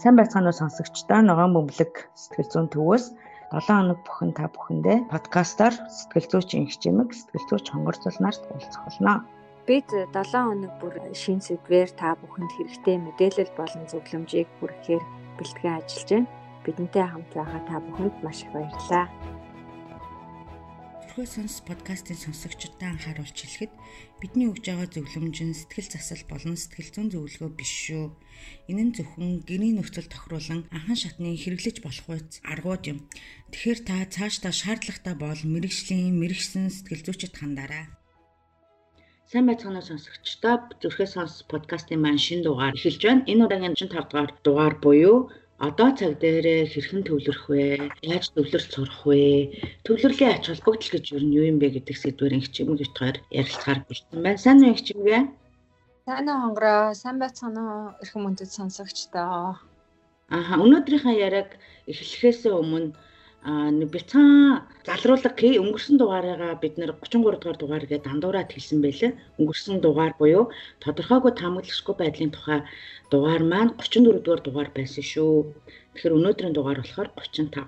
Сайн байцгаана уу сонсогчдоо ногоон бөмбөлөг сэтгэл зүйн төвөөс 7 хоног бүхэн та бүхэндээ подкастаар сэтгэл зүйчин хэмжээмэг сэтгэл зүйч хонгорцол нарт уулзах болно. Бид 7 хоног бүр шин сэдвээр та бүхэнд хэрэгтэй мэдээлэл болон зөвлөмжийг хүргэхээр бэлтгэн ажиллаж байна. Бидэнтэй хамт байгаа та бүхэнд маш их баярлалаа. Төрхөө сонс подкастын сонсогчдод анхааруулж хэлэхэд бидний өгж байгаа зөвлөмж нь сэтгэл засал болон сэтгэл зүйн зөвлөгөө биш шүү. Энэ нь зөвхөн гэрийн нөхцөл тохируулан анхан шатны хэрэглэж болох үз аргууд юм. Тэгэхээр та цаашдаа шаардлагатай бол мэрэгжлийн мэрэгсэн сэтгэл зүйчэд хандаарай. Сайн байцгаана сонсогчдоо зүрхээ сонс подкастын маань шинэ дугаар эхэлж байна. Энэ удаагийн 5 дугаар дугаар буюу одоо цаг дээрээ хэрхэн төвлөрөх вэ? Яаж төвлөрч сурах вэ? Төвлөрлийн ач холбогдол гэж юу юм бэ гэдэг сэдвэрийн хичээмэг итгаар ярилцахаар бэлдсэн байна. Сайн уу хичээгээ? Сайн уу хонгороо, сайн байцгаана уу эрхэм мөндөд сонсогчдоо. Аха, өнөөдрийнхээ яриаг эхлэхээс өмнө а бяцхан залруулга кей өнгөрсөн дугаарыгаа бид нэр 33 дугаар дугаар гээд дандуураад хэлсэн байлээ. Өнгөрсөн дугаар буюу тодорхойгүй таамаглагчгүй байдлын тухай дугаар маань 34 дугаар дугаар байсан шүү. Тэгэхээр өнөөдрийн дугаар болохоор 35.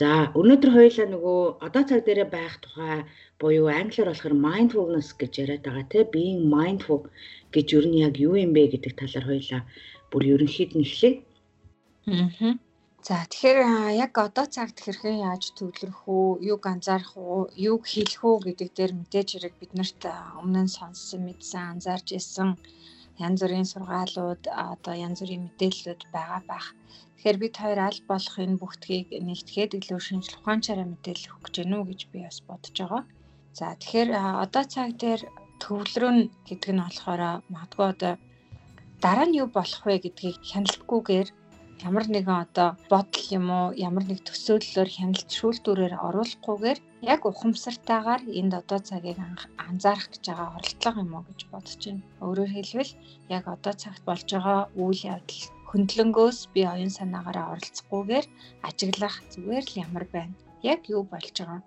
За өнөөдөр хоёулаа нөгөө одоо цаг дээрээ байх тухай буюу англиар болохоор mindfulness гэж яриад байгаа те being mindful гэж юу нь яг юу юм бэ гэдэг талаар хоёулаа бүр ерөнхийд нь эхлэе. Аа. За тэгэхээр яг одоо цагт хэрхэн яаж төвлөрөх үү, юуг анзаарах уу, юуг хийх үү гэдэг дээр мэдээж хэрэг биднэрт өмнө нь сонссон, мэдсэн, анзаарч ирсэн янз бүрийн сургаалууд одоо янз бүрийн мэдээллүүд байгаа байх. Тэгэхээр бид хоёр аль болох энэ бүгдгийг нэгтгэхэд илүү шинжлэх ухаанчаараа мэдээлэл өгөх гэж гэнэ үү гэж би бас бодож байгаа. За тэгэхээр одоо цаг дээр төвлөрөн гэдэг нь болохоор магадгүй одоо дараа нь юу болох вэ гэдгийг хяналтгүйгээр ямар нэгэн одоо бодол юм уу ямар нэг төсөөллөөр хяналт шүүлтүүрээр оруулахгүйгээр яг ухамсартайгаар энд одоо цагийг анзаарах гэж байгаа оролдлого юм уу гэж бодож байна. Өөрөөр хэлбэл яг одоо цагт болж байгаа үйл явдал хөндлөнгөөс би оюун санаагаараа оролцохгүйгээр ажиглах зүгээр л ямар байна. Яг юу болж байгаа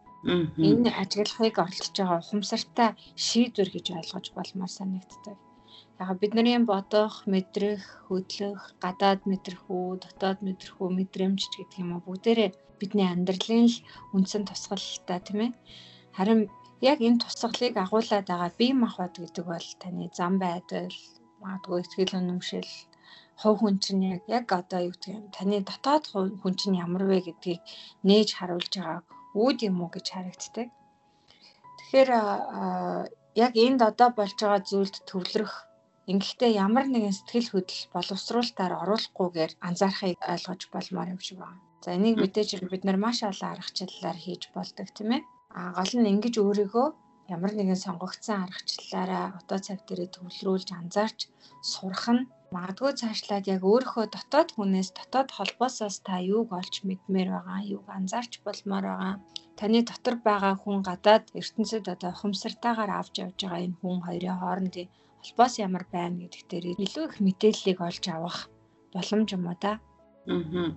Энэ ажиглахыг оролцож байгаа ухамсартай шийдвэр гэж ойлгож болмоор санагддаг. Яг бидний бодох, мэдрэх, хөдлөх, гадаад мэдрэх үү, дотоод мэдрэх үү, мэдрэмж гэдэг юм уу бүгдээрээ бидний амьдралын л үндсэн тусгалтай тийм ээ. Харин яг энэ тусгалыг агуулад байгаа бие махбод гэдэг бол таны зам байдал, магадгүй ихтгэл үнэмшил, хувь хүн чинь яг яг одоо юу гэдэг юм таны дотоод хүн чинь ямар вэ гэдгийг нээж харуулж байгаа үүд юм уу гэж харагддаг. Тэгэхээр яг энд одоо болж байгаа зүйлд төвлөрөх Ингэхдээ ямар нэгэн сэтгэл хөдлөл боловсруулалтаар оруулахгүйгээр анзаарахыг ойлгож болмоор юм шиг байна. За энийг мэдээж бид нар маш олон аргачлалаар хийж болдог тийм ээ. А гол нь ингэж өөрийгөө ямар нэгэн сонгогдсон аргачлалаараа одоо цаг дээрээ төвлөрүүлж анзаарч сурах нь магадгүй цаашлаад яг өөрийнхөө дотоод хүнээс дотоод холбоосоос та юуг олж мэдмээр байгаа, юуг анзаарч болмоор байгаа. Таны дотор байгаа хүн гадаад ертөнцид одоо ухамсартайгаар авч явж байгаа энэ хүн хоёрын хоорондын холбоос ямар байна гэдэг дээр илүү их мэдээллийг олж авах боломж юм уу да. Аа.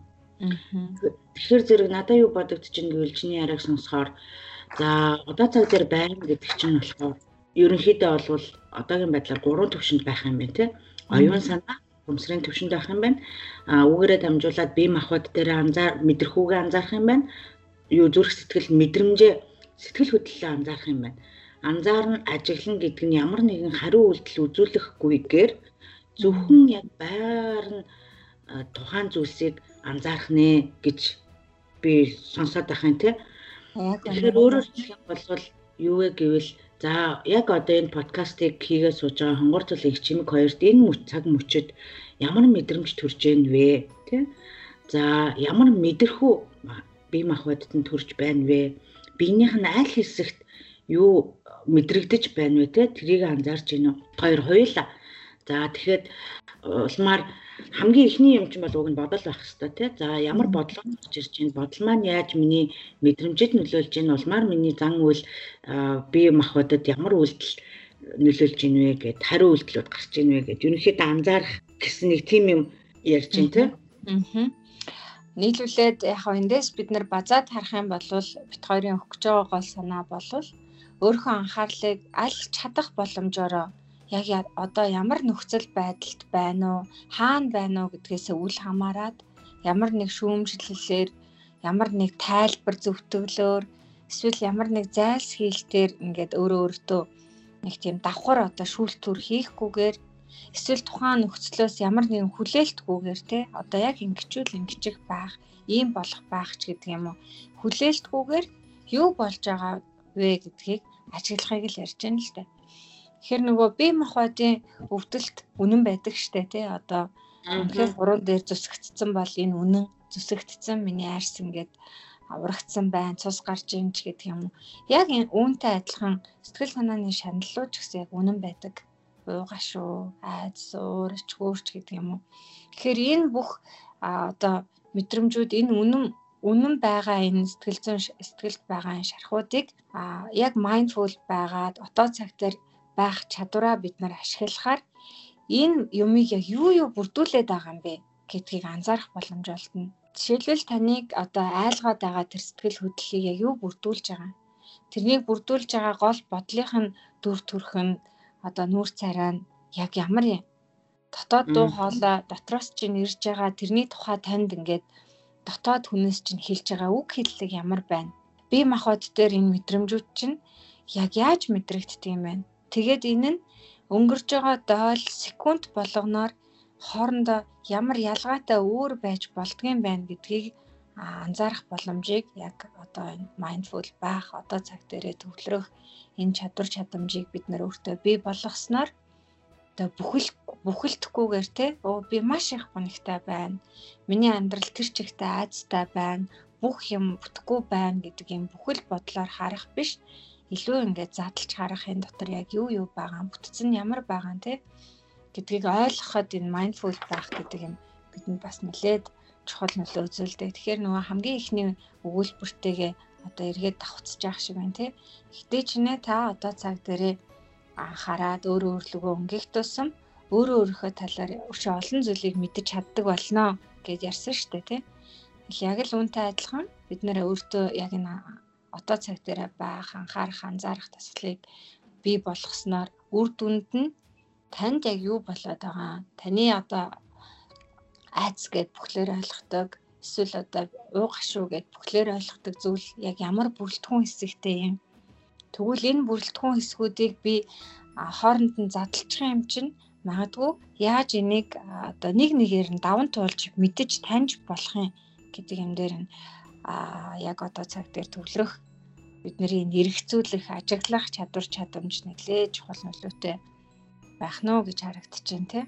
Тэгэхээр зэрэг надад юу бодогдож байна гэвэл чиний яриаг сонсохоор за одоо цаг дээр байна гэдэг чинь болохоор ерөнхийдөө бол одоогийн байдлаар гурван төвшөнд байх юм байна тий. Оюун санаа, өмсрийн төвшөнд байх юм байна. А үүгээрээ дамжуулаад бие махбод дээр анзаар мэдрэхүүгээ анзаарах юм байна. Юу зүрх сэтгэл мэдрэмжээ сэтгэл хөдлөлөө анзаарах юм байна анзаарна ажиглан гэдэг нь ямар нэгэн хариу үйлдэл үзүүлэхгүйгээр зөвхөн яг байгаар нь тухайн зүйлсийг анзаарах нэ гэж би сонсоод юм те. Тэгэхээр өөрөөр хэлэх юм бол юу вэ гэвэл за яг одоо энэ подкастыг хийгээ сууж байгаа хонгор цолын чимэг хоёрт энэ цаг мөчөд ямар мэдрэмж төрж гэн вэ те. За ямар мэдэрхүү бие махбодд нь төрж байна вэ? Биенийх нь аль хэсэгт юу мэдрэгдэж байна вэ те? Тэрийг анзаарч гинөө хоёр хоёулаа за тэгэхэд улмаар хамгийн ихний юм чинь бол уг нь бодол байх хэвээр те? За ямар бодлого гарч ирж байна бодол маань яаж миний мэдрэмжид нөлөөлж байна улмаар миний зан үйл би махбодод ямар үйлдэл нөлөөлж ийн вэ гэд хариу үйлдэлүүд гарч ийн вэ гэд ерөнхийдөө анзаарах гэсэн нэг тим юм ярьж байна те? Аа нийлүүлээд яг эндээс бид нар базаад харах юм бол бит хоёрын өгч байгаа гол санаа бол өөрийнхөө анхаарлыг аль чадах боломжоор яг одоо ямар нөхцөл байдалд байна уу, хаана байна уу гэдгээс үл хамааран ямар нэг шүүмжлэлээр, ямар нэг тайлбар зөвтгөлөөр эсвэл ямар нэг зайлс хийлтээр ингээд өөрөө өөртөө нэг тийм давхар одоо шүүлтүр хийхгүйгээр эсвэл тухайн нөхцлөөс ямар нэгэн хүлээлтгүйгээр те одоо яг ингэчүүл ингэчих байх ийм болох байх ч гэдэг юм уу? Хүлээлтгүйгээр юу болж байгаа вэ гэдгийг ажиглахыг л ярьж байна л да. Тэгэхээр нөгөө бие махбодын өвдөлт үнэн байдаг штэ тий одоо үнэхээр гурван дээр зүсгэгдсэн бол энэ үнэн зүсгэгдсэн миний арьс ингээд урагдсан байна цус гарч ч гэдэг юм яг энэ үүнтэй адилхан сэтгэл санааны шаналлуу ч гэсэн яг үнэн байдаг. Уугаа шүү айц уурч хөөрч гэдэг юм уу. Тэгэхээр энэ бүх одоо мэдрэмжүүд энэ үнэн үнэн байгаа энэ сэтгэл зүйн сэтгэлд байгаа энэ шархуудыг а яг майндфул байгаад одоо цаг дээр байх чадвараа бид нар ашиглахаар энэ юмыг яг юу юу бүрдүүлээд байгаа юм бэ гэдгийг анзаарах боломж олдно. Жишээлбэл таныг одоо айлгаад байгаа тэр сэтгэл хөдлөлийг яг юу бүрдүүлж байгаа. Тэрнийг бүрдүүлж байгаа гол бодлынх нь дүр төрх нь одоо нүүр царай нь яг ямар юм. Дотоод дуу хоолой дотроос чинь ирж байгаа тэрний тухай танд ингээд дотоод хүнээс чинь хэлж байгаа үг хэллэг ямар байна. Бие махбод дээр энэ мэдрэмжүүд чинь яг яаж мэдрэгддэг юм бэ? Тэгээд энэ нь өнгөрж байгаа дойл секунд болгоноор хоорондоо ямар ялгаатай өөр байж болдгийм байна гэдгийг анзаарах боломжийг яг одоо энэ mindful байх одоо цаг дээрээ төвлөрөх энэ чадвар чадамжийг бид нар өөртөө бий болгосноор одоо бүхэл бүхэлдэхгүйгээр те оо би маш их гонигтай байна. Миний амьдрал тэр чигтээ айцтай байна. Бүх юм бүтэхгүй байна гэдэг юм бүхэл бодлоор харах биш. Илүү ингээд задлж харах энэ дотор яг юу юу байгаа, бүтцэн ямар байгаа те гэдгийг ойлгоход энэ mindful байх гэдэг юм бидэнд бас нэлээд чухал нөлөө үзүүлдэг. Тэгэхээр нөгөө хамгийн ихний өгүүлбэртэйгээ одоо эргээд давхцаж явах шиг байна тий. Гэтэ ч нэ та одоо цаг дээрээ хараад өөрөө өөрлөгөө өнгөх тусам өөрөө өөрийнхөө талаар өшөө олон зүйлийг мэдэж чаддаг болно гэж ярьсан шүү дээ тий. Яг л үүнтэй адилхан бид нэр өөртөө яг энэ одоо цаг дээр байх анхаарах анзаарах таслыг бий болгосноор үр дүнд нь танд яг юу болоод байгаа таны одоо айц гэд бүхлээр ойлгохдаг эсвэл одоо уугах шүү гэд бүхлээр ойлгохдаг зүйл яг ямар бүрэлдэхүүн хэсэгтэй юм тэгвэл энэ бүрэлдэхүүн хэсгүүдийг би хооронд нь задлчих юм чинь магадгүй яаж энийг одоо нэг нэгээр нь даван туулж мэдэж таньж болох юм гэдэг юм дээр нь а яг одоо цаг дээр төвлөрөх бидний нэрэгцүүлэх ажиглах чадвар чадамж нэлээд чухал нөлөөтэй байх нь гэж харагдчихээн тий.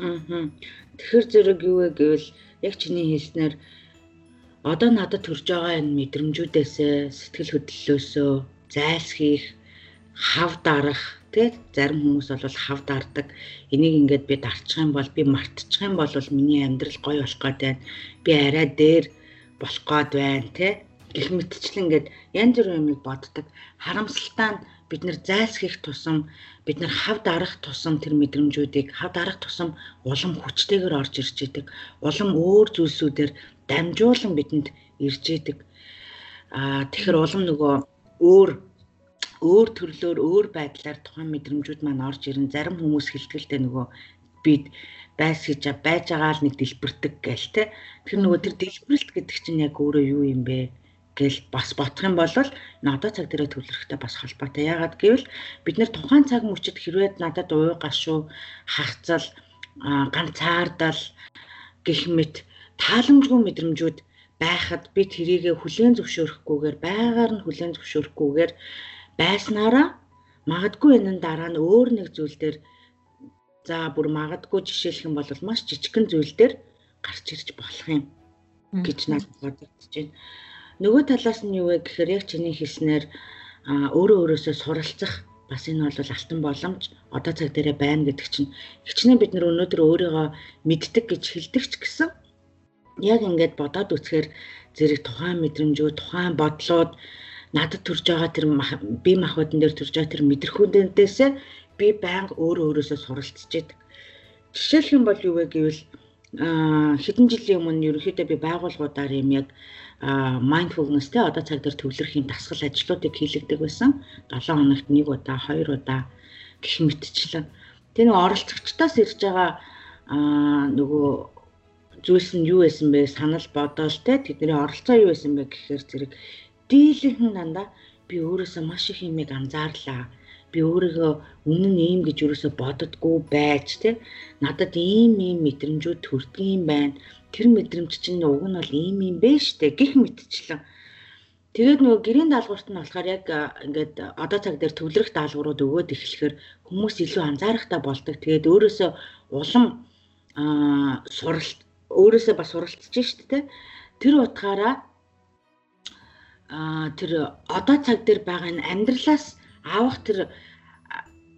Аа. Тэгэхэр зэрэг юу вэ гэвэл яг чиний хэлснээр одоо надад төрж байгаа энэ мэдрэмжүүдээс сэтгэл хөдлөлөөсөө зайлсхийх, хав дарах тий зарим хүмүүс бол хав дардаг. Энийг ингээд би дарчих юм бол би мартчих юм бол миний амьдрал гоё болох гээд байна. Би арай дээр болох гээд байна тий гэх мэтчлэн ингээд янз бүрийн юмыг боддог. Харамсалтай нь бид нэр зайлсхийх тусам бид нар хав дарах тусам тэр мэдрэмжүүдийг хав дарах тусам улам хүчтэйгээр орж ирж идэг. Улам өөр зүйлсүүдээр дамжуулан бидэнд ирж идэг. Аа тэгэхээр улам нөгөө өөр өөр төрлөөр өөр байдлаар тухайн мэдрэмжүүд маань орж ирэн зарим хүмүүс хэлтгэлтэй нөгөө бид байс гэж байж байгаа л нэг дэлбэрдэг гээл те. Тэр нөгөө тэр дэлбэрэлт гэдэг чинь яг өөрөө юу юм бэ? гэл бас бодох юм бол надад цаг дээр төвлөрөхтэй бас холбоотой. Яагаад гэвэл бид нэр тухайн цаг мөчид хэрвээ надад уу гашуу хагцал ганцаардал гэх мэт тааламжгүй мэдрэмжүүд байхад би тэрийгэ хүлээн зөвшөөрөхгүйгээр байгаар нь хүлээн зөвшөөрөхгүйгээр байснараа магадгүй энэ дараа нь өөр нэг зүйл дээр за бүр магадгүй жишээлх юм бол маш жижигхэн зүйл дээр гарч ирж болох юм гэж надад бодогдож байна. Нөгөө талаас нь юу вэ гэхээр яг чиний хэлснээр өөрөө өөрөөсөө суралцах бас энэ бол алтан боломж одоо цаг дээрээ байна гэдэг чинь хичнээн бид нар өнөөдөр өөрийгөө мэддэг гэж хэлдэг ч гэсэн яг ингээд бодоод үцхээр зэрэг тухайн мэдрэмжүүд, тухайн бодлууд надад төрж байгаа тэр бие махбодон дээр төрж байгаа тэр мэдрэхүйнээс би байнга өөрөө өөрөөсөө суралцж идэг. Жишээлх юм бол юу вэ гэвэл хэдэн жилийн өмнө ерөнхийдөө би байгууллагуудаар юм яг mindfulness те одоо цаг дээр төвлөрөх юм дасгал ажлуудыг хийлэгдэг байсан. 7 хоногт нэг удаа, хоёр удаа гэх мэтчлэн Тэгээ нэг оролцогчдоос ирж байгаа аа нөгөө зүйлс нь юу байсан бэ санал бодоол те тэдний оролцоо юу байсан бэ гэхээр зэрэг дийлэнхэн дандаа би өөрөөсөө маш их юмыг анзаарлаа. Би өөрийгөө нь ийм гэж өөрөөсөө боддггүй байж те надад ийм ийм мэдрэмжүүд төрдөг юм байна. Тэр мэдрэмж чинь уг нь бол ийм юм бэ штэ гих мэдчихлээ. Тэгээд нөгөө гэрийн даалгаварт нь болохоор яг ингээд одоо цаг дээр төвлөрөх даалгаврууд өгөөд эхлэхээр хүмүүс илүү анзаарахтай болдог. Тэгээд өөрөөсөө улам аа суралт өөрөөсөө бас суралцж штэ тэ. Тэр утгаараа аа тэр одоо цаг дээр байгаа энэ амьдралаас авах тэр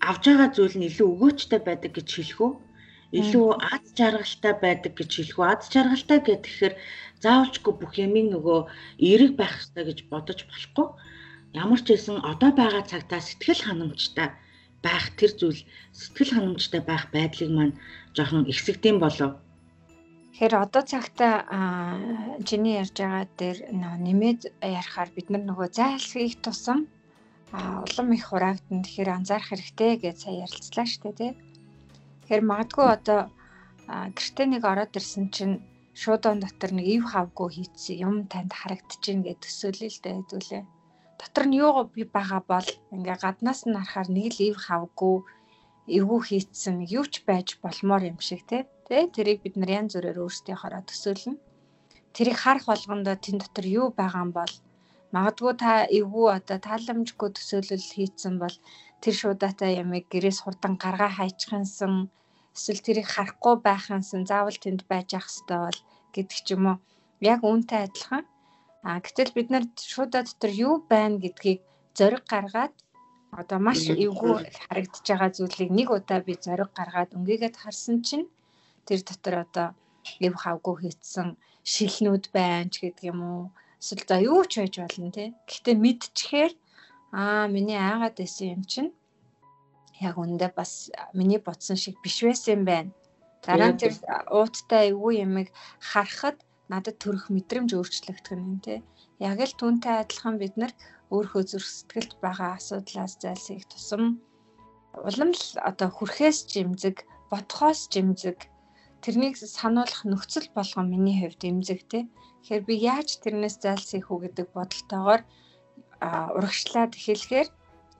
авж байгаа зүйл нь илүү өгөөчтэй байдаг гэж хэлэх үү? Илүү аз жаргалтай байдаг гэж хэлэх үү? Аз жаргалтай гэхээр заавалчгүй бүх юмыг нөгөө эерэг байх хэрэгтэй гэж бодож болохгүй. Ямар ч байсан одоо байгаа цагтаа сэтгэл ханамжтай байх тэр зүйл сэтгэл ханамжтай байх байдлыг маань жоохон ихсэгдэм болов Тэгэхээр одоо цагтаа чиний ярьж байгаа дээр нэмээд ярихаар бид нар нөгөө зайлсхийх тусам улам их хураагдана. Тэгэхээр анзаарах хэрэгтэй гэж сая ярилцлаа шүү дээ, тий. Тэгэхээр магадгүй одоо гэртээ нэг ороод ирсэн чинь шуудан дотор нэг ив хавгүй хийцэн юм танд харагдчихээн гэж төсөөлөе л дээ хэдүүлээ. Дотор нь юу байгаа бол ингээ гаднаас нь харахаар нэг л ив хавгүй эвгүй хийцэн юу ч байж болмоор юм шиг тий Тэ тэрийг бид нар янз бүрээр өөрсдийнхоороо төсөөлнө. Тэрийг харах болгондоо тэн дотор юу байгаа юм бол магадгүй та эвгүй одоо тааламжгүй төсөөлөл хийцэн бол тэр шуудаатай ямиг гэрээс хурдан гаргаа хайчихсан эсвэл тэрийг харахгүй байхансан заавал тэнд байж ах хэвээр бол гэдэг ч юм уу. Яг үүнтэй адилхан. А гэтэл бид нар шуудаа дотор юу байна гэдгийг зориг гаргаад одоо маш эвгүй харагдаж байгаа зүйлийг нэг удаа би зориг гаргаад өнгийгээд харсан чинь тэр дотор одоо эв хавгүй хийцэн шилнүүд байна ч гэдэг юм уу. Эсвэл за юу ч байж болно те. Гэхдээ мэдчихээр аа миний айгаад байсан юм чинь яг үндэ бас миний бодсон шиг биш байсан юм байна. Дараа нь тэр ууттай эвгүй ямиг харахад надад төрөх мэдрэмж өөрчлөгдөх юм те. Яг л түүнтэй адилхан бид нар өөрхөө зүрх сэтгэлд байгаа асуудлаас зайлсхийх тусам улам л одоо хүрхээс жимзэг, бодхоос жимзэг тэрнийг сануулах нөхцөл болгон миний хувьд эмзэгтэй. Тэгэхээр би яаж тэрнээс зайлсхийх үү гэдэг бодолтойгоор урагшлаад эхлэхээр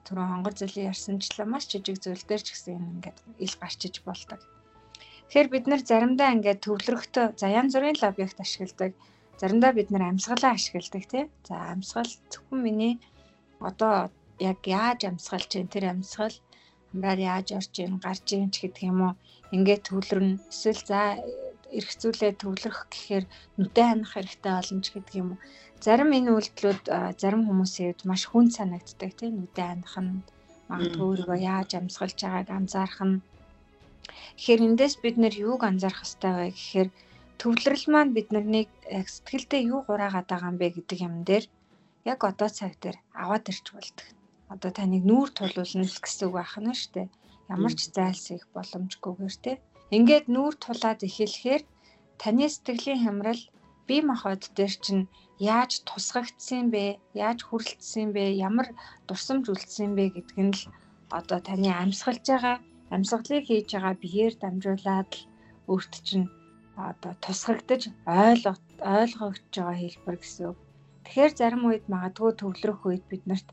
түрүү хонгор зөлийн ярьсанчлаа маш жижиг зүйл дээр ч гэсэн юм ингээд ил гарчиж болдог. Тэгэхээр бид нар заримдаа ингээд төвлөрөхтөө за янз бүрийн л объект ашигладаг. Заримдаа бид нар амьсгалаа ашигладаг тий. За амьсгал зөвхөн миний одоо яг яаж амьсгалж чинь тэр амьсгал хамраар яаж орж ийн гарч ийн ч гэдэг юм уу ингээд төвлөрнө. Эсвэл за эргцүүлээ төвлөрөх гэхээр нүдэ ханах хэрэгтэй болно ч гэдэг юм уу. Зарим энэ үйлдэлүүд зарим хүмүүсийн хувьд маш хүн санагддаг тийм нүдэ ханах нь магадгүй өөрийгөө яаж амьсгалж байгааг анзаарах нь. Тэгэхээр эндээс бид нэр юуг анзаарах хэрэгтэй вэ гэхээр төвлөрөл маань бид нарыг яг сэтгэлдээ юу гураагаад байгаа юм бэ гэдэг юм дээр яг одоо цаг дээр аваад ирч болдог. Одоо таныг нүүр тулуулна гэсэн үг байх нь шүү дээ ямар ч зайлсхийх боломжгүйгээр те. Ингээд нүүр тулаад эхлэхээр таны сэтгэлийн хямрал бие махбод дээр чинь яаж тусгагдсан бэ? Яаж хүрэлтсэн бэ? Ямар дурсамж үлдсэн бэ гэдг нь л одоо таны амьсгалж байгаа амьсгалыг хийж байгаа биеэр дамжуулаад л өөрт чинь одоо тусгагдаж ойлгох ойлгогдож байгаа хэлбэр гэсэн үг. Тэгэхээр зарим үед магадгүй төвлөрөх үед бид нарт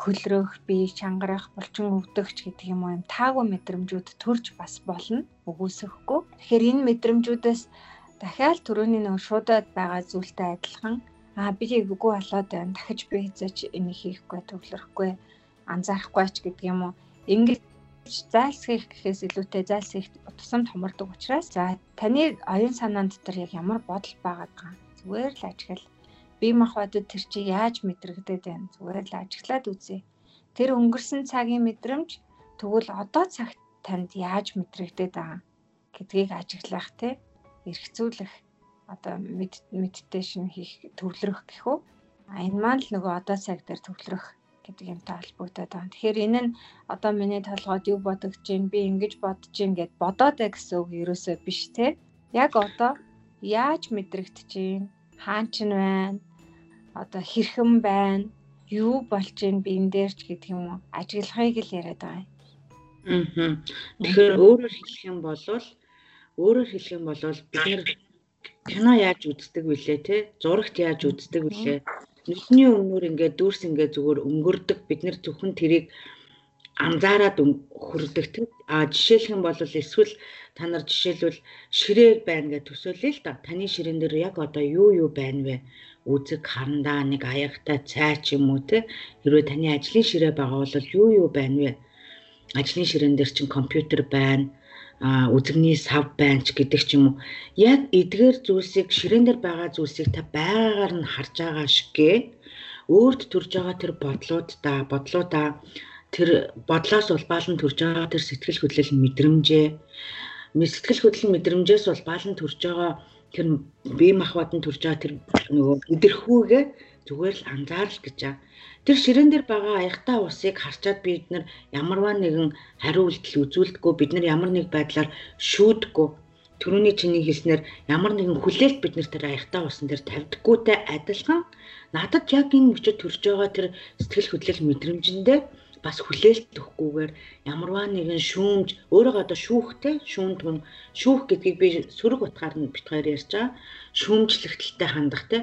хөлрөх, бие чангарах, булчин өвдөгч гэдэг юм уу юм таагүй мэдрэмжүүд төрж бас болно үгүйсэхгүй. Тэгэхээр энэ мэдрэмжүүдээс дахиад төрөний нөө шуудаад байгаа зүйлтэй адилхан аа би үгүй болоод байна. Дахиж би хэзээч энийг хийхгүй, төвлөрөхгүй, анзаарахгүй ч гэдэг юм уу. Ингээд зайлсхийх гэхээс илүүтэй зайлсхийх тусамд хомордог учраас за таны оюун санаан дотор яг ямар бодол байгаа зүгээр л ажиглал бие махбодод тэр чи яаж мэдрэгдээд байна? Зүгээр л ажиглаад үзье. Тэр өнгөрсөн цагийн мэдрэмж тэгвэл одоо цагт танд яаж мэдрэгдээд байгаа? Гэдгийг ажиглах те эргцүүлэх одоо медитейшн хийх төвлөрөх гэх үү. А энэ маань л нөгөө одоо цаг дээр төвлөрөх гэдэг юмтай холбогдоод байна. Тэгэхээр энэ нь одоо миний толгойд юу бодогдож байна, би ингэж бодож байна гэд бодоод бай гэсэн үг ерөөсөө биш те. Яг одоо яаж мэдрэгдэж байна, хаан ч байна одоо хэрхэн байна юу болж ийн би энэ дээр ч гэдэг юм уу ажиглахыг л яриад байгаа юм. Аа. Тэгэхээр өөрөөр хэлэх юм бол өөрөөр хэлэх юм бол бид нэр кино яаж үздэг вүлээ те зурагт яаж үздэг вүлээ нүдний өмнөр ингээд дүүрс ингээд зүгээр өнгөрдөг. Бид нэр зөвхөн тэрийг анзаараад те а жишээлх юм бол эсвэл та нар жишээлбэл ширээ байна гэж төсөөлье л да таны ширээн дээр яг одоо юу юу байна вэ? Үзэг харандаа нэг аягтай цай ч юм уу те хэрвээ таны ажлын ширээ байгаа бол юу юу байна вэ? Ажлын ширээн дээр чинь компьютер байна үзэгний сав банч гэдэг ч юм уу. Яг эдгээр зүйлсийг ширээн дээр байгаа зүйлсийг та байгаагаар нь харж байгаа шигээ өөрт төрж байгаа тэр бодлууд да бодлуудаа тэр бодлоос улбаалan төрж байгаа тэр сэтгэл хөдлөл мэдрэмжээ. Сэтгэл хөдлөл мэдрэмжээс улбаалan төрж байгаа тэр бие махбод нь төрж байгаа тэр нөгөө идэрхүүгээ зүгээр л анзаарл гэж аа. Тэр ширээн дээр байгаа аягтай усыг харчаад бид нар ямарваа нэгэн хариу үйлдэл үзүүлдэггүй бид нар ямар нэг байдлаар шүүдэггүй. Төрөний чиний хэлснээр ямар нэгэн хүлээлт бид нар тэр аягтай усан дээр тавьдаггүйтэй адилхан. Надад яг энэ мөчөд төрж байгаа тэр сэтгэл хөдлөл мэдрэмжэндээ бас хүлээлт өгөхгүйгээр ямарваа нэгэн шүүмж өөрөө одоо шүүхтэй шүүн түн шүүх гэдгийг би сөрөг утгаар нь бит хоёр ярьж байгаа. Шүүмжлэгтэлтэй хандах те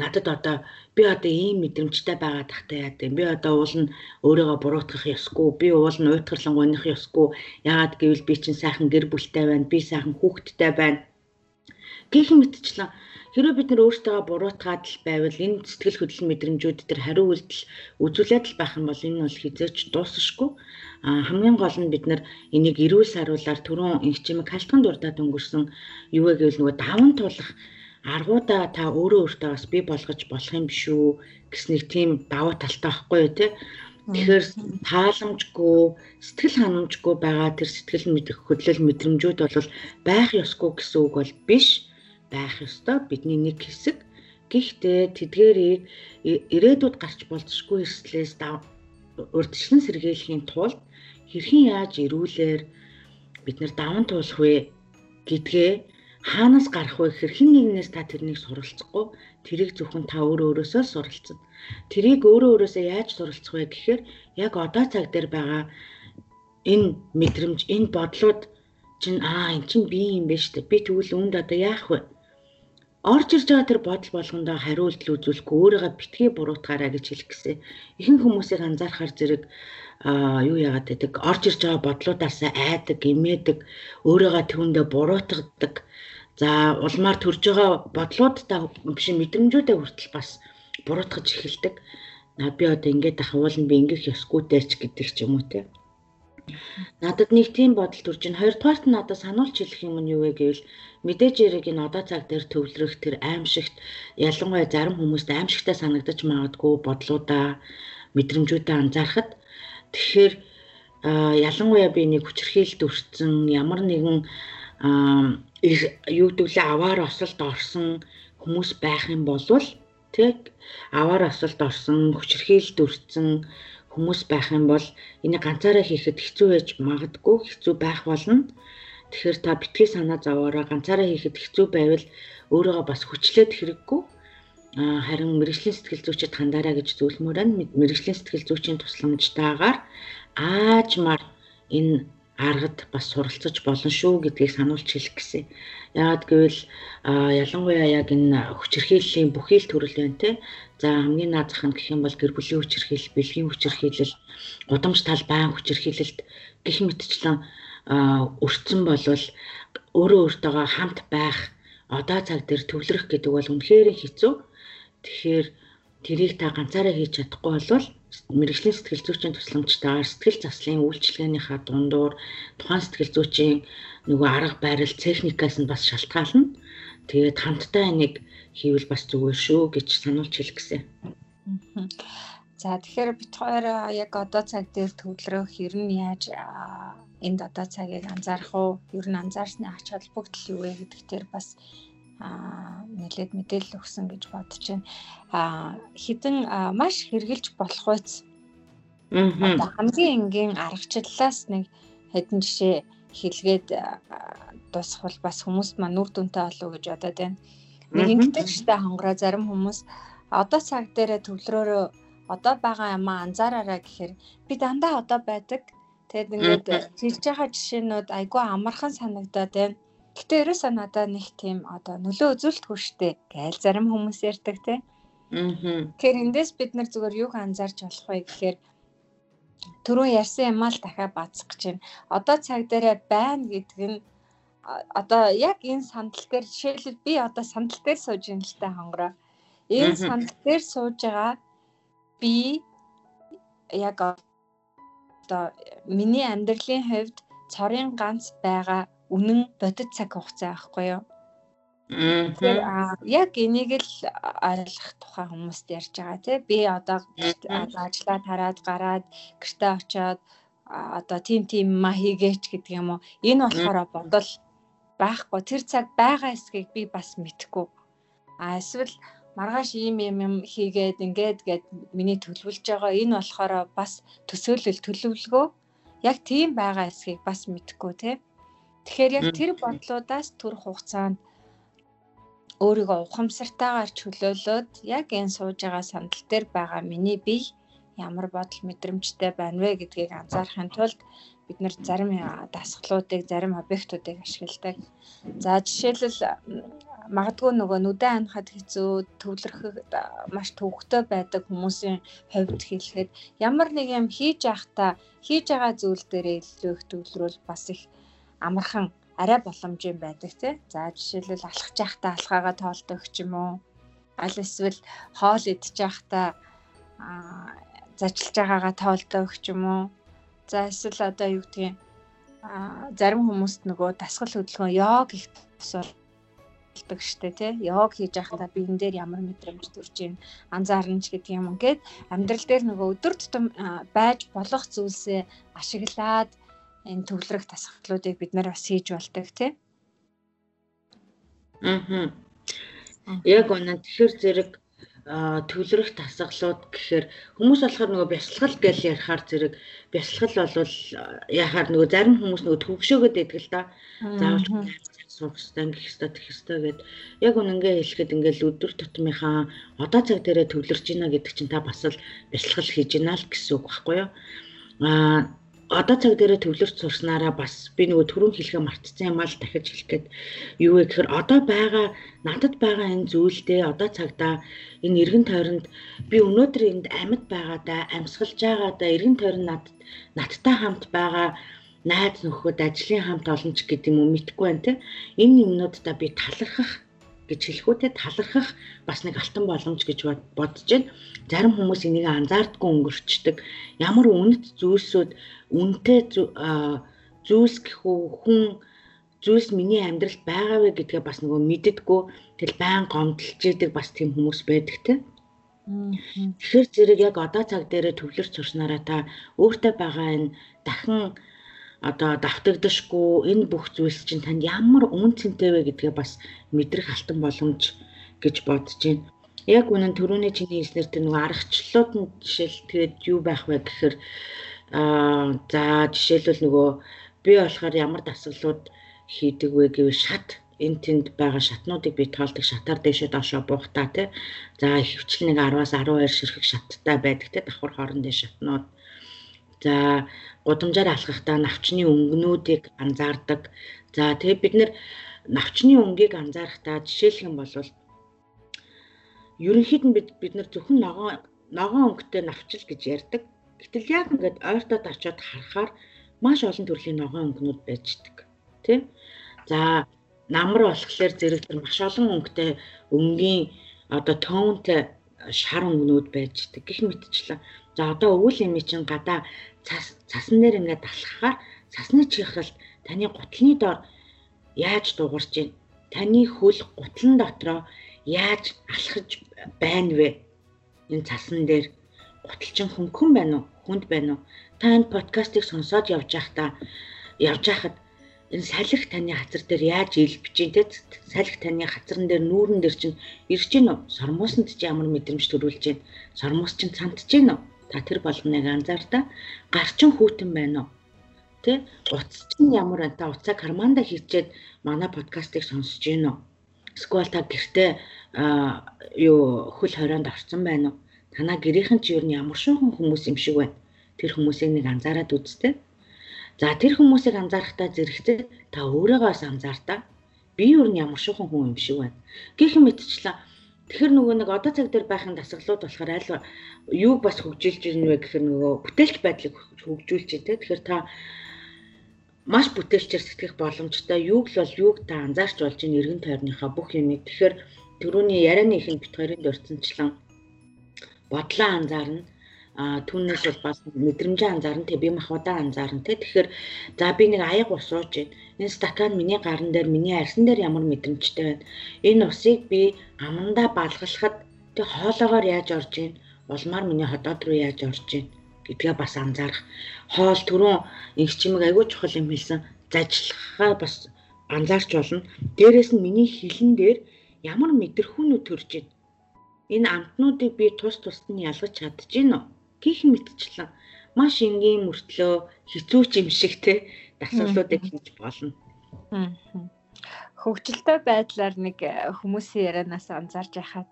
надад одоо би одоо ийм мэдрэмжтэй байгаа тахтай яа гэв. Би одоо уул нь өөрийгөө буруутгах ёсгүй. Би уул нь уйтгарлан гонох ёсгүй. Яагаад гэвэл би чинь сайхан гэр бүлтэй байна. Би сайхан хүүхэдтэй байна. Гэх мэтчлэн хэрвээ бид нар өөртөө буруутгаад л байвал энэ сэтгэл хөдлөл мэдрэмжүүд төр хариу үйлдэл үзүүлээд л байх юм бол энэ бол хизээч дуусахгүй. А хамгийн гол нь бид нар энийг эрүүл саруулаар түрүүн инх чимэг халтхан дурдаад өнгөрсөн юу вэ гэвэл нөгөө даван тулах аргуудаа та өөрөө өөртөө бас бий болгож болох юм биш үү гэс нэг тийм даваа талтай байхгүй юу те Тэгэхээр тааламжгүй сэтгэл ханамжгүй байгаа тэр сэтгэл мэдэх хөдлөл мэдрэмжүүд бол байх ёсгүй гэсэн үг бол биш. Байх ёстой бидний нэг хэсэг. Гэхдээ тэдгээрийг ирээдүйд гарч болцсохгүй эрслээс урдчлан сэргийлэхийн тулд хэрхэн яаж ирүүлэр бид нар даван туулах вэ гэдгээ хаанаас гарах вэ гэхээр хин нэгнээс та тэрнийг суралцахгүй тэрийг зөвхөн та өөрөө өөрөөсөө суралцсан. Тэрийг өөрөө өөрөөсөө яаж суралцах вэ гэхээр яг одоо цаг дээр байгаа энэ мэдрэмж, энэ бодлууд чинь аа эн чинь би юм байна шүү дээ. Би тэгвэл үүнд одоо яах вэ? Орж ирж байгаа тэр бодол болгондоо хариулт үзүүлэхгүй өөрийгөө битгий буруутгаараа гэж хэлэх гэсэн. Ихэнх хүмүүсийг анзаархаар зэрэг а юу яагаад гэдэг орж ирж байгаа бодлуудаасаа айдаг, имээдэг, өөрийгөө түүндээ буруутгадаг За улмаар төрж байгаа бодлуудтай биш мэдрэмжүүдээ хүртэл бас буруутгаж эхэлдэг. Наа би одоо ингэж ахвал би ингэх ёсгүйтэй ч гэдэг ч юм уу те. Надад нэг тийм бодол төрж байна. Хоёрдугаарт нь надад сануулж хэлэх юм нь юу вэ гэвэл мэдээж яриг энэ одоо цаг дээр төвлөрөх тэр аимшигт ялангуяа зарим хүмүүст аимшигтай санагдаж магадгүй бодлуудаа мэдрэмжүүдээ анзаарахад тэгэхээр ялангуяа би нэг хүчрхийлэлд өртсөн ямар нэгэн юу гэдвүлээ аваар осолд орсон хүмүүс байх юм бол тэг аваар осолд орсон хүчрхийлэлд өртсөн хүмүүс байх юм бол энийг ганцаараа хийхэд хэцүү байж магадгүй хэцүү байх болно. Тэгэхээр та битгий санаа зовоороо ганцаараа хийхэд хэцүү байвал өөрийгөө бас хүчлээд хэрэггүй. А харин мэрэгжлийн сэтгэл зүйчэд хандаараа гэж зөвлөмөр байна. Мэрэгжлийн сэтгэл зүйчийн тусламжтайгаар аажмаар энэ аргад бас суралцаж болно шүү гэдгийг сануулж хэлэх гэсэн. Яагаад гэвэл ялангуяа яг энэ хүчирхийллийн бүхий л төрөл байна те. За хамгийн наад зах нь гэх юм бол гэр бүлийн хүчирхийлэл, бэлгийн хүчирхийлэл, гудамж тал байн хүчирхийлэлт гэх мэтчлэн өрцөн болвол өөрөө өөртөөгөө хамт байх одоо цаг дээр төвлөрөх гэдэг бол үнэхээр хэцүү. Тэгэхээр тэрийг та ганцаараа хийж чадахгүй болвол мэрэгжлийн сэтгэл зүйчийн тусламжтайгаар сэтгэл заслын үйлчилгээнийхаа дундуур тухайн сэтгэл зүйчийн нөгөө арга барил техникаас нь бас шалтгаална. Тэгээд хамтдаа энийг хийвэл бас зүгээр шүү гэж сануулж хэлэх гэсэн. За тэгэхээр бид хоёр яг одоо цаг дээр төвлөрөх ер нь яаж энд одоо цагийг анзаарах уу? Ер нь анзаарсны ач холбогдол юу вэ гэдэг дээр бас нэлээд мэдээлэл өгсөн гэж бодож байна. Аа хідэн маш хэрглэж болох байц. Аа хамгийн энгийн аргачлалаас нэг хэдэн жишээ хэлгээд дуусгавал бас хүмүүс маань нүр дүнтэй болов гэж бодоод байна. Нэг ингэдэг штэ хонгороо зарим хүмүүс одоо цаг дээр төвлөрөөрөө одоо байгаа юмаа анзаараарай гэхээр би дандаа одоо байдаг Тэгэд ингээд хэлж байгаа жишээнүүд айгүй амархан санагдаад байна. Гэтэ ерөөсөө надад нэг тийм одоо нөлөө үзүүлдэг штэ гээл зарим хүмүүс ярьдаг те. Аа. Тэгэхээр эндээс бид нар зүгээр юг анзаарч болох вэ гэхээр түрүү ярьсан юм аа л дахиад бацах гэж байна. Одоо цаг дээрээ байна гэдэг нь одоо яг энэ сандал дээр жишээлбэл би одоо сандал дээр сууж юм л та хонгороо. Энэ сандал дээр сууж байгаа би яг одоо миний амьдралын хувьд цорын ганц байгаа үнэн бодит цаг хугацаа байхгүй юу? Тэгэхээр яг энийг л ойлгох тухай хүмүүст ярьж байгаа тий. Би одоо ажлаа тараад гараад гэртээ очиод одоо тийм тийм ма хийгээч гэдэг юм уу. Энэ болохоор бодол байхгүй. Тэр цаг байгаа эсхийг би бас мэдэхгүй. А эсвэл маргааш ийм юм юм хийгээд ингээд гээд миний төлөвлөж байгаа энэ болохоор бас төсөөлөл төлөвлөгөө яг тийм байгаа эсхийг бас мэдэхгүй тий. Тэгэхээр яг тэр бодлуудаас төр хугацаанд өөрийгөө ухамсартайгаар чөлөөлөөд яг энэ сууж байгаа сандал дээр байгаа миний бие ямар бодол мэдрэмжтэй байна вэ гэдгийг анзаарахын тулд бид нар зарим дасгалуудыг, зарим объектуудыг ашигладаг. За жишээлбэл магадгүй нөгөө нүдэн ханахад хэцүү төвлөрөхөд маш төвөгтэй байдаг хүмүүсийн хувьд хэлэхэд ямар нэг юм хийж явахдаа хийж байгаа зүйл дээр илүү их төвлөрүүл бас их амархан арай боломжийн байдаг тий. За жишээлбэл алхаж явахдаа алхаагаа тоолдог ч юм уу. Аль эсвэл хоол идчих явахдаа зажилж байгаагаа тоолдог ч юм уу. За эсвэл одоо юу гэдгийг зарим хүмүүст нөгөө дасгал хөдөлгөөн йог их тусалдаг штэ тий. Йог хийж байхдаа биен дээр ямар мэдрэмж төрж ийн анзаарна ч гэдэг юм ингээд амьдрал дээр нөгөө өдөр тутам байж болох зүйлсээ ашиглаад энэ төвлөрөх тасгалуудыг бид нар бас хийж болдог тий. Аа. Яг үнэ тэгэхээр зэрэг төвлөрөх тасгалууд гэхээр хүмүүс болохоор нөгөө бясалгал гэж ярихаар зэрэг бясалгал болвол яхаар нөгөө зарим хүмүүс нөгөө төвөгшөөгөөд байдаг л да. Заавал суух хэрэгтэй, ингэх хэрэгтэй, тэгэх хэрэгтэй гэд яг үнэнгээ хэлэхэд ингээл өдөр тутмынхаа одоо цаг дээрээ төвлөрч ийна гэдэг чинь та бас л бясалгал хийж ийна л гэсэн үг байхгүй юу? Аа одоо цаг дээрээ төвлөрч сурснараа бас би нөгөө түрүүн хэлэхээ мартсан юм аа л дахиж хэлэх гээд юу вэ гэхээр одоо байгаа надад байгаа энэ зүйлдээ одоо цагтаа энэ эргэн тойронд би өнөөдөр энд амьд байгаадаа амьсгалж байгаадаа эргэн тойрон над надтай хамт байгаа найз нөхөд ажлын хамт олонч гэдэг юм уу мэдгүй байна те энэ юмнуудаа би талархах гэж хэлэхүүтэй талархах бас нэг алтан боломж гэж бодож байна. Зарим хүмүүс энийг анзаардгүй өнгөрчдөг. Ямар үнэт зүйлсүүд үнэтэй зүйлс гэх үү хүн зүйлс миний амьдралд байгаа вэ гэдгээ бас нөгөө мэддэггүй. Тэгэл байн гомдолж идэг бас тийм хүмүүс байдаг те. Тэгэхээр зэрэг яг одоо цаг дээрээ төвлөрч сурснараа та өөртөө байгаа энэ дахин одоо давтагдашгүй энэ бүх зүйлс чинь танд ямар үн цэнтэй вэ гэдгээ бас мэдрэх алтан боломж гэж бодож байна. Яг үнэн төрөний чиний хэлснээр тэр нөгөө аргачлалууд нь жишээл тэгээд юу байх вэ гэхээр аа за жишээлбэл нөгөө би болохоор ямар дасгалууд хийдэг вэ гэвэл шат энэ тэнд байгаа шатнуудыг би тоолдог шатаар дэшээ доошоо буухтаа тий. За хөвчл нэг 10-аас 12 ширхэг шаттай байдаг тий давхар хоорондын шатнууд. За гудамжаар алхахдаа навчны өнгнүүдийг анзаардаг. За тэгээ бид нэр навчны өнгийг анзаарахдаа жишээлх юм бол ерөнхийд нь бид бид нар зөвхөн ногоон ногоон өнгөтэй навчил гэж ярьдаг. Гэтэл яг ингээд ойртоод очиод харахаар маш олон төрлийн ногоон өнгнүүд байждаг. Тэ? За намар болохоор зэрэг тэр маш олон өнгөтэй өнгийн одоо тоонтой шар өнгнүүд байждаг гэх мэтчлэн. За одоо өвөл эми чин гадаа цас цасан дээр ингээд алхахаар цасны чихрэлт таны гутлын доор яаж дуурч байна? Таны хөл гутлан дотроо яаж алхаж байна вэ? Энэ цасан дээр гуталчин хөнгөн байна уу? Хүнд байна уу? Та энэ подкастыг сонсоод явж байхдаа явж байхад энэ салхи таны хазар дээр яаж илбэж дээ салхи таны хазарн дээр нүүрэн дээр чинь ирж гин үү? Сормуусанд чи ямар мэдрэмж төрүүлж байна сормуус чинь цантж гин үү? Та тэр болгоныг анзаардаа гарчин хүүтэн байна уу? Тэ? Уц чинь ямар байна? Та уцаа карманда хийчээд манай подкастыг сонсож гин үү? Эсвэл та гэртээ юу хөл хорионд орсон байна уу танаа гэрийнхэн чи юу ямар шуухан хүмүүс юм шиг байна? Тэр хүмүүсийг нэг анзаараад үзтээ. За тэр хүмүүсийг анзаарахтаа зэрэгцээ та өөрийгөөс анзаартаа. Би юу н ямар шухан хүн юм шиг байна. Гэх мэтчлэн Тэгэхээр нөгөө нэг одоо цаг дээр байхын дасгалууд болохоор аль юуг бас хөгжүүлж ирнэ вэ гэхээр нөгөө бүтээлч байдлыг хөгжүүлж дээ. Тэгэхээр та маш бүтээлчээр сэтгэх боломжтой. Юуг л бол юуг та анзаарч болж ийн эргэн тойрныхаа бүх юмыг. Тэгэхээр түрүүний ярианы ихэнд бит хоёрын дурдсанчлан бодлоо анзаарна. А түүнээс бол бас мэдрэмжээ анзаарна. Те би махуудаа анзаарна те тэгэхээр за би нэг аяг ус ууж байна энэ стакан миний гарн дээр миний арьсан дээр ямар мэдрэмжтэй байна? Энэ усыг би амандаа балгалахад тэг хоолоогоор яаж орж ийн? Улмаар миний ходоод руу яаж орж ийн? Гэдгээ бас анзаарах. Хоол түрүүн инх чимэг айгүй чухал юм хэлсэн. Зажлахаа бас анзаарч болно. Дээрэс нь миний хилэн дээр ямар мэдрэхүүнүүд төрж байна энэ амтнуудыг би тус тусад нь ялгаж чадчихэв үү? Гих мэтчлэн маш энгийн мөртлөө хэцүү ч юм шиг те. Дасгалуудыг хийж болно. Хөгжилтэй байдлаар нэг э, хүмүүсийн ярианаас анзаарч байхад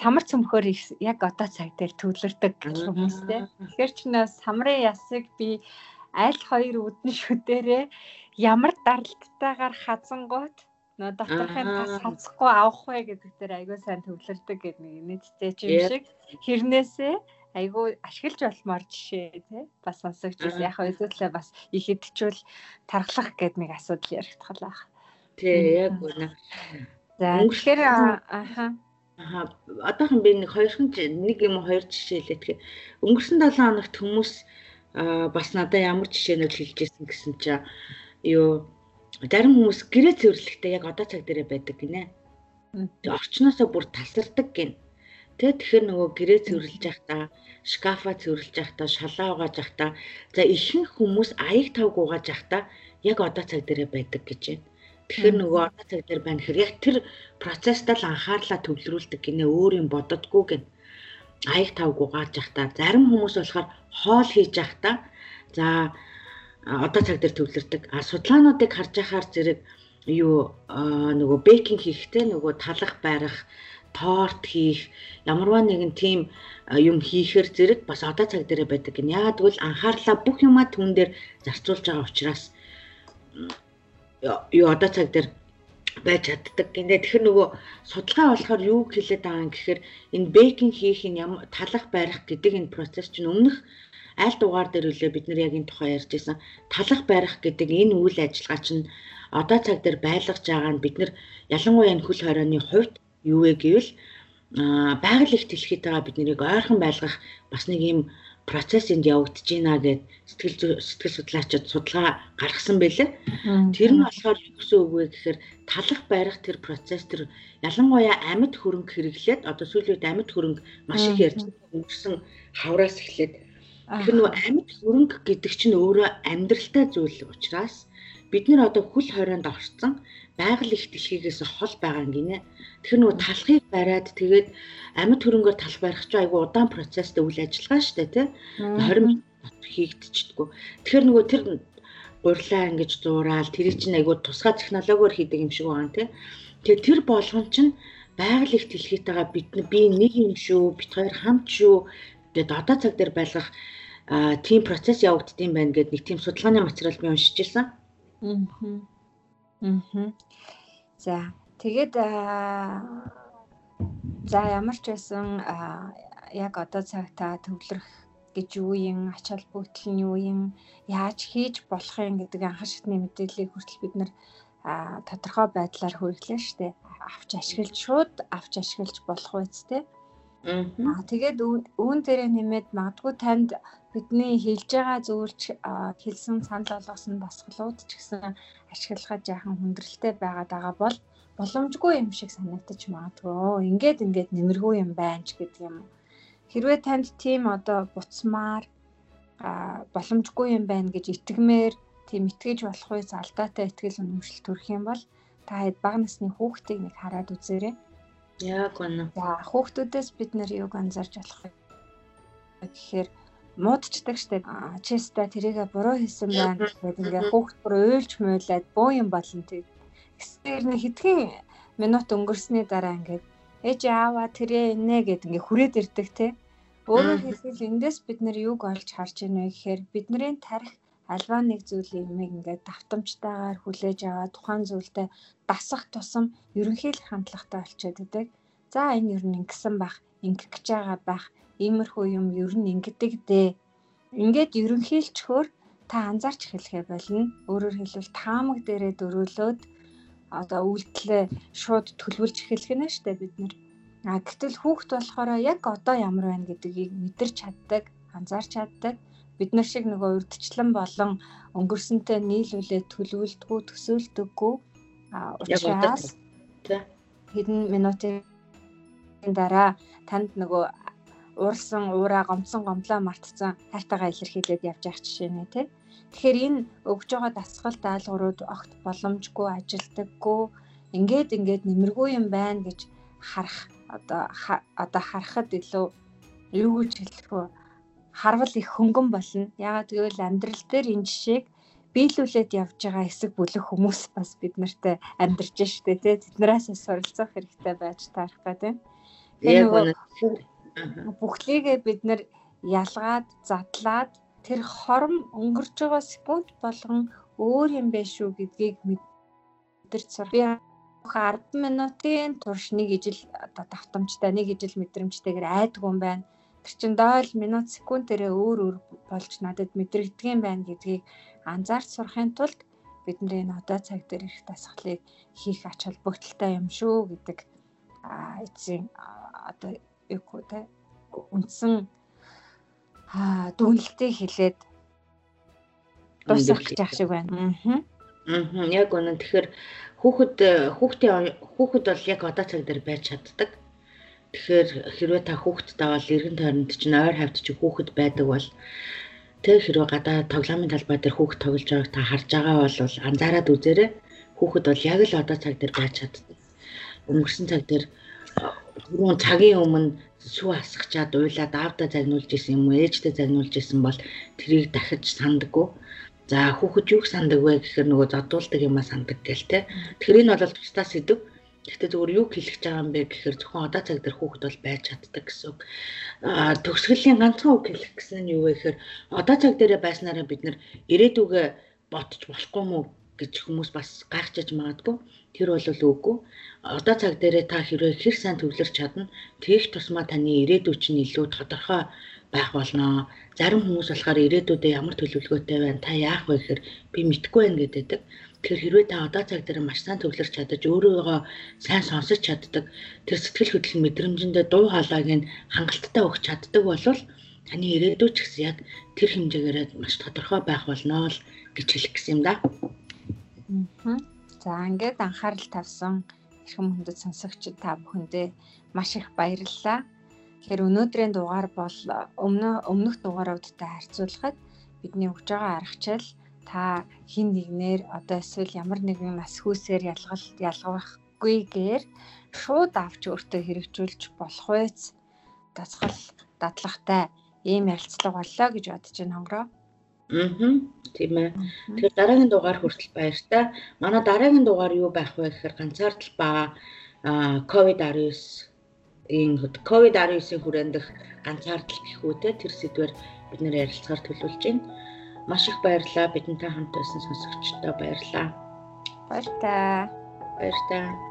самар цөмхөр яг одоо цаг дээр төвлөрдөг хүмүүстэй. Тэгэхээр ч нэ самрын ясыг би аль хоёр үдэн шүдэрээ ямар даралтайгаар хазангуут нөө доторхын тас хацахгүй авах вэ гэдэг дээр айгүй сайн төвлөрдөг гэдэг нэг нийттэй юм шиг. Хэрнээсээ айгүй ашиглаж болмоор жишээ тий. Бас сонсогч яг өсөлтөө бас их идчихвэл тархлах гэдэг нэг асуудал яригдах байх. Тий яг үнэ. За тэгэхээр аха. Аа одоохон би нэг хоёрхан нэг юм хоёр жишээ хэлээ. Тэгэхээр. Өнгөрсөн 7 хоногт хүмүүс бас надад ямар жишээнүүд хэлжсэн гэсэн чинь юу зарим хүмүүс гэрээ цэвэрлэхдээ яг одоо цаг дээрээ байдаг гинэ. Орчноосоо бүр тасардаг гин. Тэ тэгэхээр нөгөө гэрээ цэвэрлж явахдаа, шкафа цэвэрлж явахдаа, шалаа угааж явахдаа, за ихэнх хүмүүс аяг тав гуугааж явахдаа яг одоо цаг дээрээ байдаг гэж байна. Тэгэхээр нөгөө одоо цаг дээр байна гэхээр яг тэр процессд л анхаарлаа төвлөрүүлдэг гинэ өөр юм боддоггүй гин. Аяг тав гуугааж явахдаа, зарим хүмүүс болохоор хоол хийж явахдаа за одоо цаг дээр төвлөрдөг. А судалгаануудыг харж байхаар зэрэг юу нөгөө бейкинг хийхдээ нөгөө талах байрах торт хийх ямарваа нэгэн тийм юм хийхээр зэрэг бас одоо цаг дээр байдаг гин. Яагаад гэвэл анхаарлаа бүх юмаа түн дээр зарцуулж байгаа учраас юу одоо цаг дээр байж чаддаг гинэ. Тэгэхээр нөгөө судалгаа болохоор юу хэлээд байгаа юм гэхээр энэ бейкинг хийх энэ талах барих гэдэг энэ процесс чинь өмнөх аль дугаар дээр үлээ бид нар яг энэ тухай ярьж байсан талах барих гэдэг энэ үйл ажиллагаа чинь одоо цаг дээр байлгаж байгаа нь бид нар ялангуяа энэ хөл хорионы хувьд юу вэ гэвэл байгаль их дэлхийтэйгээ бид нарыг ойрхон байлгах бас нэг юм процесс энд явагдаж байна гэд сэтгэл сэтгэл судлаачид судалгаа гаргасан байлээ. Тэр нь болохоор юу гэсэн үг вэ гэхээр талах барих тэр процесс тэр ялангуяа амьд хөрөнгө хэрэглээд одоо сүүлийн үед амьд хөрөнгө маш их ярьж өнгөрсөн хавраас эхлээд тэр нөгөө амьд хөрөнгө гэдэг чинь өөрөө амьдралтай зүйл учраас бид нар одоо хөл хорионд орцсон байгаль их дэлхийгээс хол байгаа юм гинэ. Тэгэхээр нөгөө талхыг бариад тэгээд амьд хөрөнгөөр тал барих чинь айгүй удаан процесстэй үйл ажиллагаа шүү дээ тий. 20 минут хийгдчихдэггүй. Тэгэхээр нөгөө тэр гурлаа ингэж зураал тэр чинь айгүй тусгай технологиор хийдэг юм шиг байгаа тий. Тэгээд тэр болгон чинь байгаль их дэлхийтэйгээ бид би нэг юм шүү, бит хоёр хамт шүү гэдэг одоо цаг дээр байлгах тийм процесс явагддсан байна гэдэг нэг тийм судалгааны материал би уншиж ирсэн. Аа. Аа. За тэгээд за ямар ч байсан яг одоо цагтаа төвлөрөх гэж юу юм ач холбогдол нь юу юм яаж хийж болох юм гэдэг анхан шатны мэдээллийг хүртэл бид нар тодорхой байдлаар хөрглөө штэ авч ашиглаж шууд авч ашиглаж болох үсттэй. Аа тэгээд үүн дээрээ нэмээд магадгүй танд бидний хэлж байгаа зөвлөж хэлсэн санал болгосон дасгалууд ч гэсэн ашиглахад яахан хүндрэлтэй байгаад байгаа бол боломжгүй юм шиг санагдаж магадгүй. Ингээд ингээд нэмэргүй юм байна ч гэдэг юм. Хэрвээ танд тийм одоо буцмаар боломжгүй юм байна гэж итгэмээр тийм итгэж болох үс алдаатай итгэл үнэмшил төрөх юм бол та хэд бага насны хүүхдийг нэг хараад үзээрэй. Яг үнэ. За хүүхдүүдээс бид нэр юг анзаарч болох вэ гэхээр муудчдаг штеп чиста тэрийгэ буруу хийсэн байна гэхэд ингээ хүүхд бүр уйлж муулаад боо юм болно тэг. Гэсээр нэг хэдхэн минут өнгөрсний дараа ингээд ээж аава тэрэ инэ гэд ингээ хүрээд ирдэг те. Өөрөөр хэлбэл эндээс бид нар юг олж харж вэ гэхээр бидний тарих альва нэг зүйлийг ингээд давтамжтайгаар хүлээж аваад тухайн зүйлтэй дасах тусам ерөнхий л хандлагатай болчиход идэг. За энэ ер нь ингэсэн байх, ингэх гэж байгаа байх, иймэрхүү юм ер нь ингэдэг дээ. Ингээд ерөнхийлчхөөр та анзаарч эхлэхэ болно. Өөрөөр хэлбэл таамаг дээрээ дөрөөлөөд одоо үйлдэлээ шууд төлөвлөж эхлэх нь дээ бид нар. А гэтэл хүүхд болохоор яг одоо ямар байна гэдгийг мэдэрч чаддаг, анзаарч чаддаг. Бид нар шиг нөгөө урдчлан болон өнгөрсөнтэй нийлүүлээ төлөвлөдгүү, төсөөлдөггүй. Учраас хэдэн минутын дараа танд нөгөө уурсан уураа гомцсон гомдлоо мартцсан тайтайгаа илэрхийлээд явж явах жишээ нэ тий. Тэгэхээр энэ өгж байгаа дасгал даалгаврууд огт боломжгүй ажилдаггүй ингээд ингээд нэмэргүй юм байна гэж харах одоо одоо харахад илүү юу гэж хэлэх вэ? Харвал их хөнгөн болно. Ягаад гэвэл амьдрал дээр энэ жишээг биелүүлээд явж байгаа хэсэг бүлэг хүмүүс бас бид нартай амьдарч штэ тий тэднээс суралцах хэрэгтэй байж таарах гэдэг. Яг бүхлийгээ бид нар ялгаад задлаад тэр хором өнгөрч байгаа секунд болгон өөр юм биш үү гэдгийг мэдэрч сур. Би 10 минутын турш нэг ижил одоо давтамжтай нэг ижил мэдрэмжтэйгээр айдгүй юм байна. Тэр чин дойл минут секундээрээ өөр өөр болж надад мэдрэгдэг юм байна гэдгийг анзаарч сурахын тулд бидний энэ одоо цаг дээр их дасгалыг хийх ач холбогдолтой юм шүү гэдэг эцсийн одоо юу вэ үндсэн дүгнэлтийг хэлээд дуусгах гэж ах шиг байна. Аа. Яг үнэн. Тэгэхээр хүүхэд хүүхдийн хүүхэд бол яг одоо цаг дээр байж чаддаг. Тэгэхээр хэрвээ та хүүхэдтэй бол эргэн тойронд чинь ойр хавьд чи хүүхэд байдаг бол тэг хэрвээ гадаа тоглоомын талбай дээр хүүхэд тоглож байгааг та харж байгаа бол анзаараад үзээрэй. Хүүхэд бол яг л одоо цаг дээр байж чаддаг. Өнгөрсөн цаг дээр түрүүн цагийн өмнө сүү асгачаад уйлаад аавда загнуулж исэн юм уу ээждээ загнуулж исэн бол тэрийг дахиж сандаггүй. За хүүхэд юг сандаг вэ гэхээр нөгөө задуулдаг юмаа сандаг гэл те. Тэгэхээр энэ бол тусдаа сэдв. Гэхдээ зөвхөн юу хэлэх байгаа юм бэ гэхээр зөвхөн одоо цаг дээр хүүхэд бол байж чаддаг гэсэн үг. Аа төгсгөлийн ганцхан үг хэлэх гэсэн нь юу вэ гэхээр одоо цаг дээрээ байснараа бид нэр ирээдүгэ ботч болохгүй мүү гэж хүмүүс бас гайхчихж магадгүй. Тэр бол үгүй. Одоо цаг дээрээ та хэрвээ хэр сайн төвлөрч чадна, тэгэх тусмаа таны ирээдүйд чинь илүү тодорхой байх болноо. Зарим хүмүүс болохоор ирээдүйдээ ямар төлөвлөгөөтэй байна, та яах вэ гэхээр би мэдэхгүй байна гэдэг. Тэгэхээр хэрвээ та одоо цаг дээр маш сайн төвлөрч чадаж өөрийгөө сайн сонсож чаддаг, тэр сэтгэл хөдлөл мэдрэмжэндээ дуу хоолойг нь хангалттай өгч чаддаг бол таны ирээдүйд ч гэсэн яг тэр хэмжээгээр маш тодорхой байх болноо л гэж хэлэх гэсэн юм да. Аа. За ингээд анхаарал тавьсан эрхэм хүндэт сонсогчид та бүхэндээ маш их баярлалаа. Тэгэхээр өнөөдрийн дугаар бол өмнө өмнөх дугааруудтай харьцуулахад бидний өгж байгаа аргачлал та хин нэгнэр одоо эсвэл ямар нэгэн нас хүүсээр ялгал ялгахгүйгээр шууд авч өөртөө хэрэгжүүлж болох байц дасгал дадлагтай ийм ярилцлага боллоо гэж бодож байна хонгороо. Аа. Тийм ээ. Тэгэхээр дараагийн дугаар хүртэл баяртай. Манай дараагийн дугаар юу байх вэ гэхээр ганцаардл ба COVID-19 ийн COVID-19-ийн хүрэндэх ганцаардл гэх үүтэй тэр сэдвэр бид нэр ярилцахаар төлөвлөж байна. Маш их баярлалаа. Бидэнтэй хамт байсан сонсогчдоо баярлалаа. Баяртай. Баяртай.